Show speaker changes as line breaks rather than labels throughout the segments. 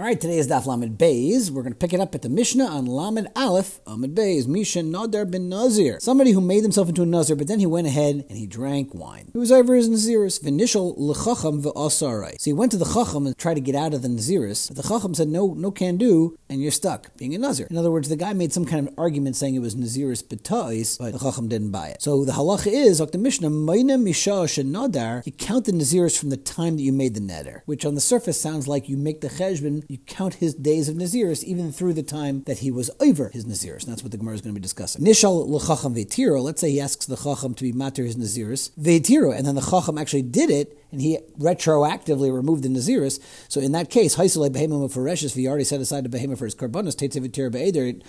All right, today is Daf Lamed Beis. We're going to pick it up at the Mishnah on Lamed Aleph, Lamed Beis, Misha Nadar ben Nazir. Somebody who made himself into a Nazir, but then he went ahead and he drank wine. He was over his Naziris, Vinishal L'chacham v'asarai. So he went to the Chacham and tried to get out of the Naziris, but the Chacham said, no, no can do, and you're stuck being a Nazir. In other words, the guy made some kind of argument saying it was Naziris betais, but the Chacham didn't buy it. So the halacha is, like the Mishnah, Maina Misha Nadar, you count the Naziris from the time that you made the neder, which on the surface sounds like you make the cheshbon, you count his days of Naziris even through the time that he was over his Naziris. And that's what the Gemara is going to be discussing. Nishal l'chacham ve'tiro. Let's say he asks the chacham to be matir his Naziris ve'tiro, and then the chacham actually did it, and he retroactively removed the Naziris. So in that case, Haisele behemah for he already set aside the behemah for his karbonas, teitze v'tiro be'eder,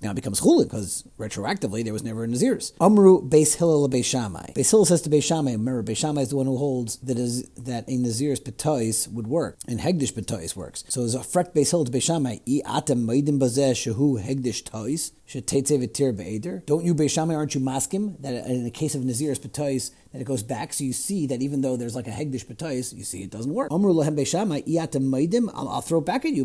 now it becomes chulin because retroactively there was never a Naziris. Amru Beis Hillel Beis Shammai. Beis Hillel says to Beis Shammai, remember Beis Shammai is the one who holds that is that a Naziris Petois would work and Hegdish Petois works. So there's a fret Beis Hillel to Beis Shammai. I atem meidim bazeh shehu Hegdish Tois shetetze v'tir be'eder. Don't you Beis Shammai aren't you maskim that in the case of Naziris Petois that it goes back so you see that even though there's like a Hegdish Petois you see it doesn't work. I'll throw it back at you.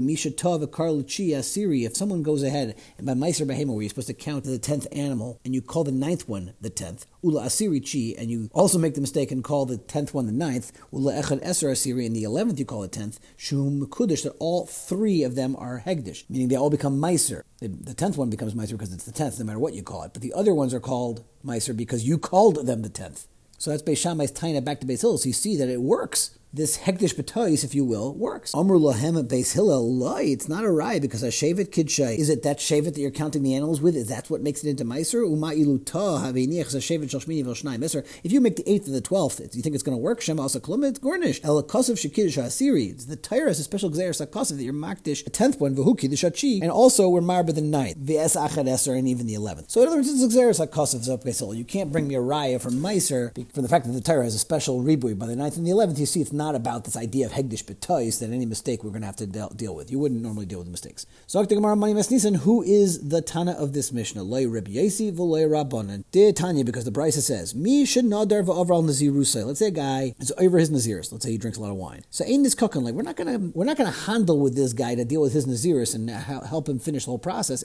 If someone goes ahead and by Meiser Behema where you're supposed to count the tenth animal, and you call the ninth one the tenth, ula asiri chi, and you also make the mistake and call the tenth one the ninth, ula echad eser asiri, and the eleventh you call it tenth, shum kudish, that all three of them are hegdish, meaning they all become meiser. The tenth one becomes meiser because it's the tenth, no matter what you call it, but the other ones are called meiser because you called them the tenth. So that's Beis Shammai's tying it back to Beis Hillel, so you see that it works this hektish betois, if you will, works. Amr lahem beis hillel loy. It's not a rye because a shevet kidshay. Is it that shevet that you're counting the animals with? Is that what makes it into meiser? Uma iluta haviniach shevet shalshmini v'shnai meiser. If you make the eighth and the twelfth, do you think it's going to work? Shema asa klum it's gornish. El kosev shekidish asiri. It's the Torah has a special gzeir sakosev that you're makdish a tenth one v'hu kiddush and also we're marba the ninth v'es achad eser and even the eleventh. So in other words, it's a gzeir sakosev zop You can't bring me a raya from meiser for the fact that the Torah has a special ribui by the ninth and the eleventh. You see, it's not about this idea of Hegdish Betois that any mistake we're going to have to de- deal with. You wouldn't normally deal with mistakes. So, who is the Tana of this Mishnah? Lay Reb Yesi v'lay Rabbanan. De Tanya, because the Brisa says, Mi shenadar v'avral nazirusay. Let's say a guy is over his naziris. Let's say he drinks a lot of wine. So, ain't this cooking like we're not gonna we're not gonna handle with this guy to deal with his naziris and help him finish the whole process.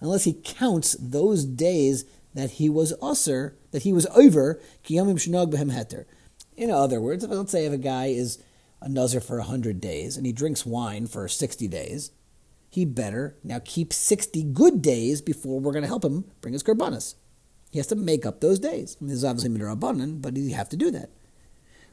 Unless he counts those days that he was usser, that he was over, kiyamim shenag behem heter. In other words, let's say if a guy is a nuzzer for 100 days and he drinks wine for 60 days, he better now keep 60 good days before we're going to help him bring his karbanas. He has to make up those days. I mean, this is obviously midrabanan, but you have to do that.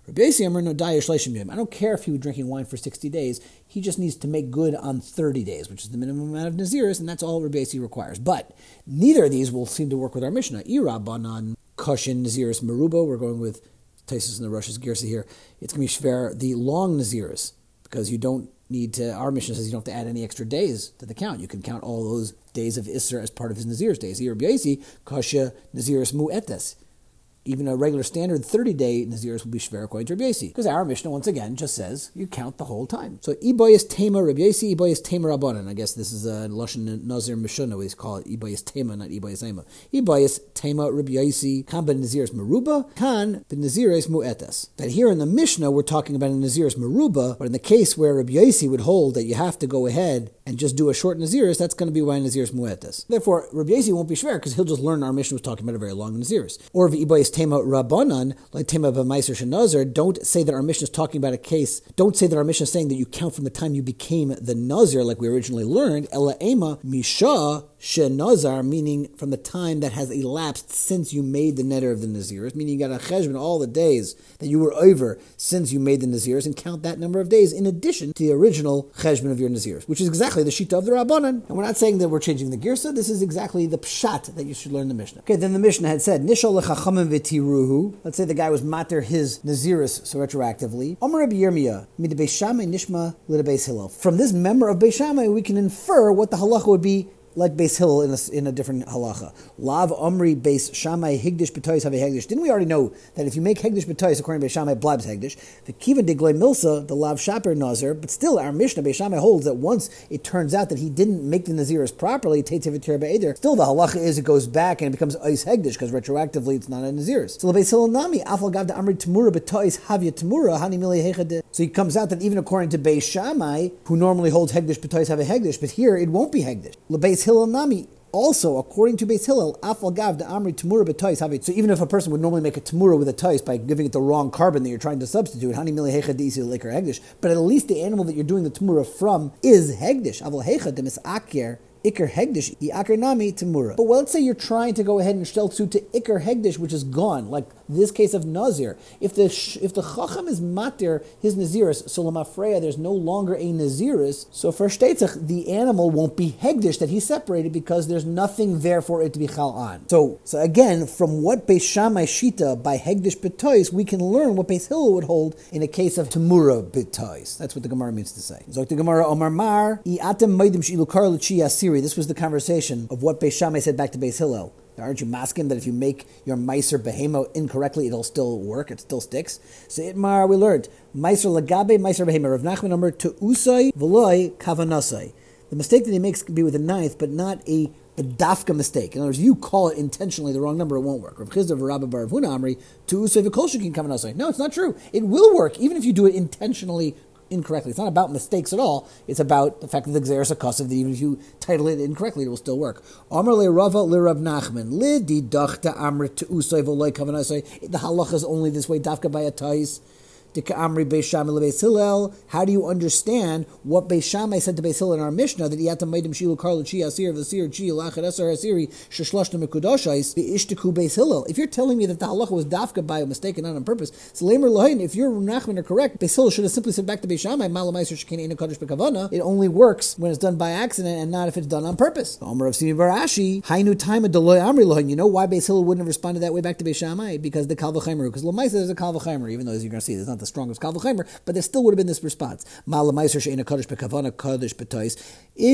I don't care if he was drinking wine for 60 days. He just needs to make good on 30 days, which is the minimum amount of Naziris, and that's all Rabbi requires. But neither of these will seem to work with our Mishnah. Irabanan, Kushin, Naziris, Maruba. We're going with Taisus and the Russia's Girsa here, it's going to be Shver, the long Naziris, because you don't need to, our Mishnah says you don't have to add any extra days to the count. You can count all those days of Isser as part of his Nazir's days. Here, Biasi, Kasha Naziris Mu'etes even a regular standard 30 day Naziris will be Shver according to Rabbi Because our Mishnah, once again, just says you count the whole time. So Iboyas Tema Rabbi Yasi, Iboyas Tema Rabbanan. I guess this is a Lashon Nazir Mishuna, we call it Iboyas Tema, not Iboyas Ema. Iboyas Tema Rabbi Yasi, Kan ben Naziris Maruba, Kan ben Naziris Mu'etas. That here in the Mishnah, we're talking about a Naziris Maruba, but in the case where Rabbi Yasi would hold that you have to go ahead and just do a short Naziris, that's going to be why Naziris Mu'etas. Therefore, Rabbi Yasi won't be Shver because he'll just learn our Mishnah was talking about a very long Naziris. Or if Iboyas Tema Rabbanan, like Tema B'Maiser Shenazar, don't say that our Mishnah is talking about a case, don't say that our Mishnah is saying that you count from the time you became the Nazir, like we originally learned. Ela Ema Misha Shenazar, meaning from the time that has elapsed since you made the netter of the Naziris, meaning you got a cheshbon all the days that you were over since you made the Naziris, and count that number of days in addition to the original cheshbon of your Naziris, which is exactly the Shita of the Rabbanan. And we're not saying that we're changing the Girsa, this is exactly the Pshat that you should learn the Mishnah. Okay, then the Mishnah had said, Nishal lechachamim v'tiruhu. Let's say the guy was mater his Naziris, so retroactively. Omer Rabbi Yirmiyah, Nishma Hillel. From this member of Beishamai, we can infer what the halacha would be like Beis Hillel in a, in a different halacha. Lav Omri Beis Shammai Higdish B'tois Have Hegdish. Didn't we already know that if you make Hegdish B'tois according to Shammai, blabs Hegdish? The Kivan de Milsa, the Lav Shaper Nazir, but still our Mishnah Shammai holds that once it turns out that he didn't make the Naziris properly, Teitivitir Be'eder, still the halacha is it goes back and it becomes Ice Hegdish because retroactively it's not a Naziris. So Beis Hillel Nami, Afal Gav de Amri Tamura Tamura, Hani Mili. So it comes out that even according to Beis Shammai, who normally holds Hegdish B'tois Have Hegdish, but here it won't be Hegdish. Hillel Nami, also, according to Beis Hillel, afal gav the amri tamura b'tois havit. So even if a person would normally make a tamura with a tois by giving it the wrong carbon that you're trying to substitute, hani mili hegdish, but at least the animal that you're doing the tamura from is hegdish. Aval hecha demis akir Iker Hegdish, Iker Nami Tamura. But well, let's say you're trying to go ahead and shteltsu to Iker Hegdish, which is gone, like this case of Nazir. If the if the Chacham is matir his Naziris, so Lamafreya, there's no longer a Naziris, so for Shtetzach, the animal won't be Hegdish that he separated because there's nothing there for it to be Chal on. So, so again, from what Beis Shita by Hegdish B'tois, we can learn what Beis Hillel would hold in a case of Tamura B'tois. That's what the Gemara means to say. Zok the Gemara Omar Mar, this was the conversation of what Beis said back to Beis Hillel. Aren't you masking that if you make your Meiser Behemo incorrectly, it'll still work, it still sticks? So Itmar, we learned, Meiser Lagabe, Meiser Behemo. Rav Nachman number to Usai, Veloy, Kavanasai. The mistake that he makes can be with a ninth, but not a dafka mistake. In other words, you call it intentionally the wrong number, it won't work. Rav Chisda Rabba Bar Amri to Usay V'Kol Kavanasai. No, it's not true. It will work, even if you do it intentionally incorrectly. It's not about mistakes at all. It's about the fact that the Xeris Akosiv, that even if you title it incorrectly, it will still work. Nachman. The halacha is only this way, dafka by a tais. How do you understand what Beis said to Beis Hillel in our Mishnah that Yata Maidim Shilu Karlu Chi Asir Vasir Chi Lachad Esar Asiri Shashloshna Mekudoshais Ishtaku Beis Hillel? If you're telling me that the halacha was dafka by a mistake and not on purpose, so Lamer Lohain, if your Nachman are correct, Beis Hillel should have simply said back to Beis Shammai Malamaiser Shekina Ina Kadosh Bekavana. It only works when it's done by accident and not if it's done on purpose. Omer of Simi bar Ashi Hainu Taima Deloy Amri Lohain. You know why Beis Hillel wouldn't have responded that way back to Beis? Because the Kalvachaimer. Because Lamaisa there's a Kalvachaimer, even though as you're going to see, there's not the strongest Kalvachimer, but there still would have been this response. Mala Meiser Sheina Kaddish Bekavana Kaddish Betois.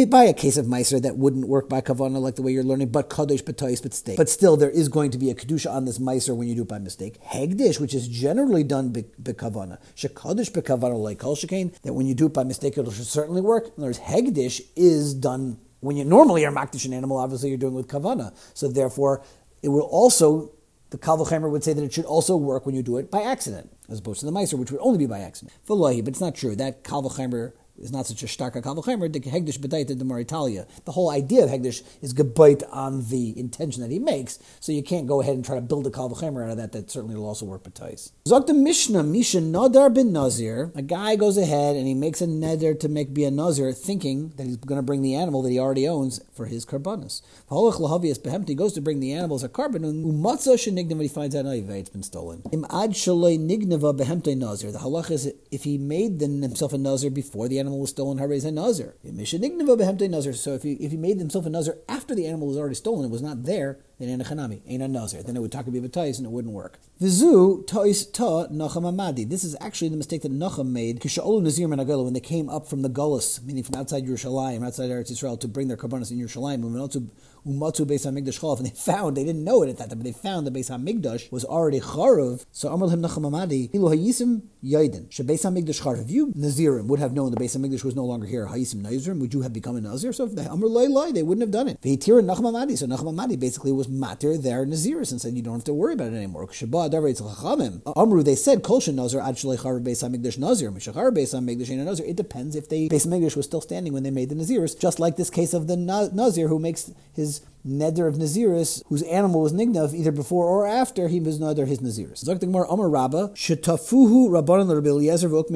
By a case of Meiser that wouldn't work by Kavana like the way you're learning, but Kaddish Betois, but stay. But still, there is going to be a Kedusha on this Meiser when you do it by mistake. Hegdish, which is generally done Bekavana. Shekaddish Bekavana like Kol that when you do it by mistake, it'll certainly work. In other words, Hegdish is done when you normally are makdish an animal, obviously you're doing with kavana. So therefore, it will also the Kalvachimer would say that it should also work when you do it by accident, as opposed to the Meiser, which would only be by accident. But it's not true. That Kalvachimer is not such a starka kalvachimer. The hegdish bedaita the Maritalia. The whole idea of hegdish is gebait on the intention that he makes. So you can't go ahead and try to build a kalvachimer out of that. That certainly will also work betais. Zok Mishnah Misha Nadar bin Nazir. A guy goes ahead and he makes a neder to make be a Nazir, thinking that he's going to bring the animal that he already owns for his karbanis. He goes to bring the animals a carbon. And umatza shenignav. He finds out, it's been stolen. Im ad shaloi nignava behemte Nazir. The halach is if he made himself a Nazir before the animal was stolen, Harez Nazir. So if he, if he made himself a Nazir after the animal was already stolen, it was not there, then in a Chanami, ain't a Nazir. Then it would talk about Batais and it wouldn't work. Vizu Tois Ta Nachum Hamadi. This is actually the mistake that Nacham made, Kisha'olu Nazir Menagala, when they came up from the Gullus, meaning from outside Yerushalayim, outside Eretz Israel, to bring their Karbanas in Yerushalayim, Umatu Beis HaMikdash Chalav, and they found, they didn't know it at that time, but they found the Beis HaMikdash was already Charav, so Amr Lechem Nachum Hamadi, Ilu Hayisim Yaidin, Shebeis HaMikdash Charav. If you, Nazirim, would have known the Beis HaMikdash was no longer here, Hayisim Nazirim, would you have become a Nazir? So if the Amr Loi Loi, they wouldn't have done it. Veitir Nachum Hamadi, so Nachum Hamadi basically was matir their Naziris and said you don't have to worry about it anymore. Amru, they said, Kol Nazir Ad Shalei Charav Beis HaMikdash Nazir, Mishachar Beis HaMikdash Ain't Nazir. It depends if the Beis HaMikdash was still standing when they made the Naziris, just like this case of the Nazir who makes his neder of Naziris, whose animal was nignav either before or after he was neder his Naziris. Gemara Amar Rabba, Shetafuhu Rabbanan Rabbi Eliezer V'ok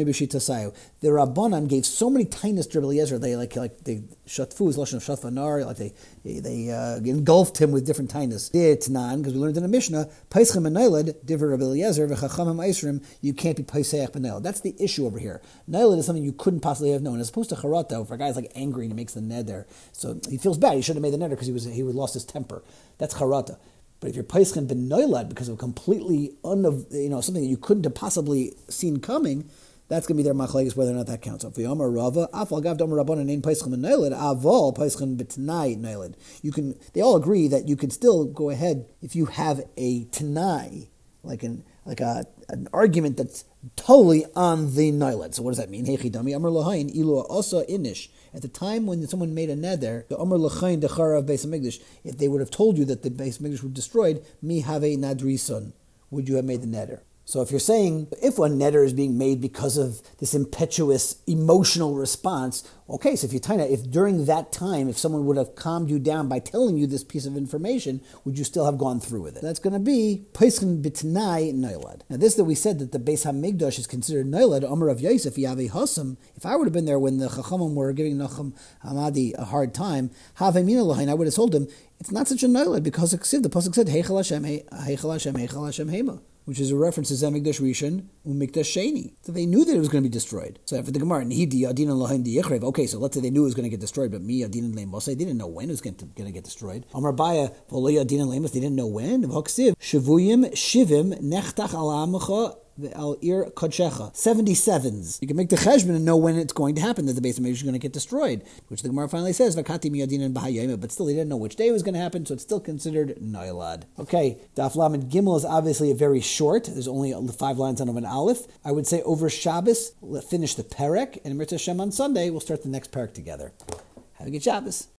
The Rabbanan gave so many tiniest to Rabbi Eliezer, they like, like they Shatfu is lashon of Shatfanar, like they they uh, engulfed him with different tinus. Tnan, because we learned in the Mishnah, Paischem and Nailad, Diver Rabbi Eliezer, V'chachamim Eisrim, you can't be Paiseach Benel. That's the issue over here. Nailad is something you couldn't possibly have known, as opposed to Charata, for a guy's like angry and he makes the neder. So he feels bad. He should have made the neder because he was he lost his temper. That's Charata. But if you're Paischem Ben Noilad because of completely, un, you know, something that you couldn't have possibly seen coming, That's going to be their machlekes whether or not that counts. So Yomer Rava, Afal Gav Domer Rabbanan Ein Paischem Neilid, Avol Paischem B'Tanai Neilid. You can. They all agree that you can still go ahead if you have a Tanai, like an like a an argument that's totally on the Neilid. So what does that mean? Hechidami Amar Lahain Ilu Osa Inish. At the time when someone made a neder, the Amar Lachain Dechara of Beis Hamikdash, if they would have told you that the Beis Hamikdash were destroyed, Mi Have Nadrison, would you have made the neder? So if you're saying if a netter is being made because of this impetuous emotional response, okay, so if you tie that, if during that time, if someone would have calmed you down by telling you this piece of information, would you still have gone through with it? That's going to be Peschen Bitnai Noilad. Now this that we said that the Beis Hamikdash is considered Noilad, Omer of Yosef, Yave Hossam, if I would have been there when the Chachamim were giving Nachum Hamadi a hard time, Havemina Lahain, I would have told him, it's not such a Noilad because the Pasuk said, Heichel Hashem, Heichel Hashem, Heichel Hashem, Hema which is a reference to Zemikdash Rishon Umikdash Sheni. So they knew that it was going to be destroyed. So after the Gemara, Okay, so let's say they knew it was going to get destroyed, but me Adin Lemos, they didn't know when it was going to, going to get destroyed. Amar Baya, Adin Lemos, they didn't know when. Shavuyim Shivim Nechtach Alamecha al ir kodshecha, 77s. You can make the cheshbon and know when it's going to happen that the base of is going to get destroyed, which the Gemara finally says, vakati miyadin and but still he didn't know which day was going to happen, so it's still considered nailad. Okay, daf lamed gimel is obviously a very short. There's only five lines on of an aleph. I would say over Shabbos, finish the perek, and Mirta Shem on Sunday, we'll start the next perek together. Have a good Shabbos.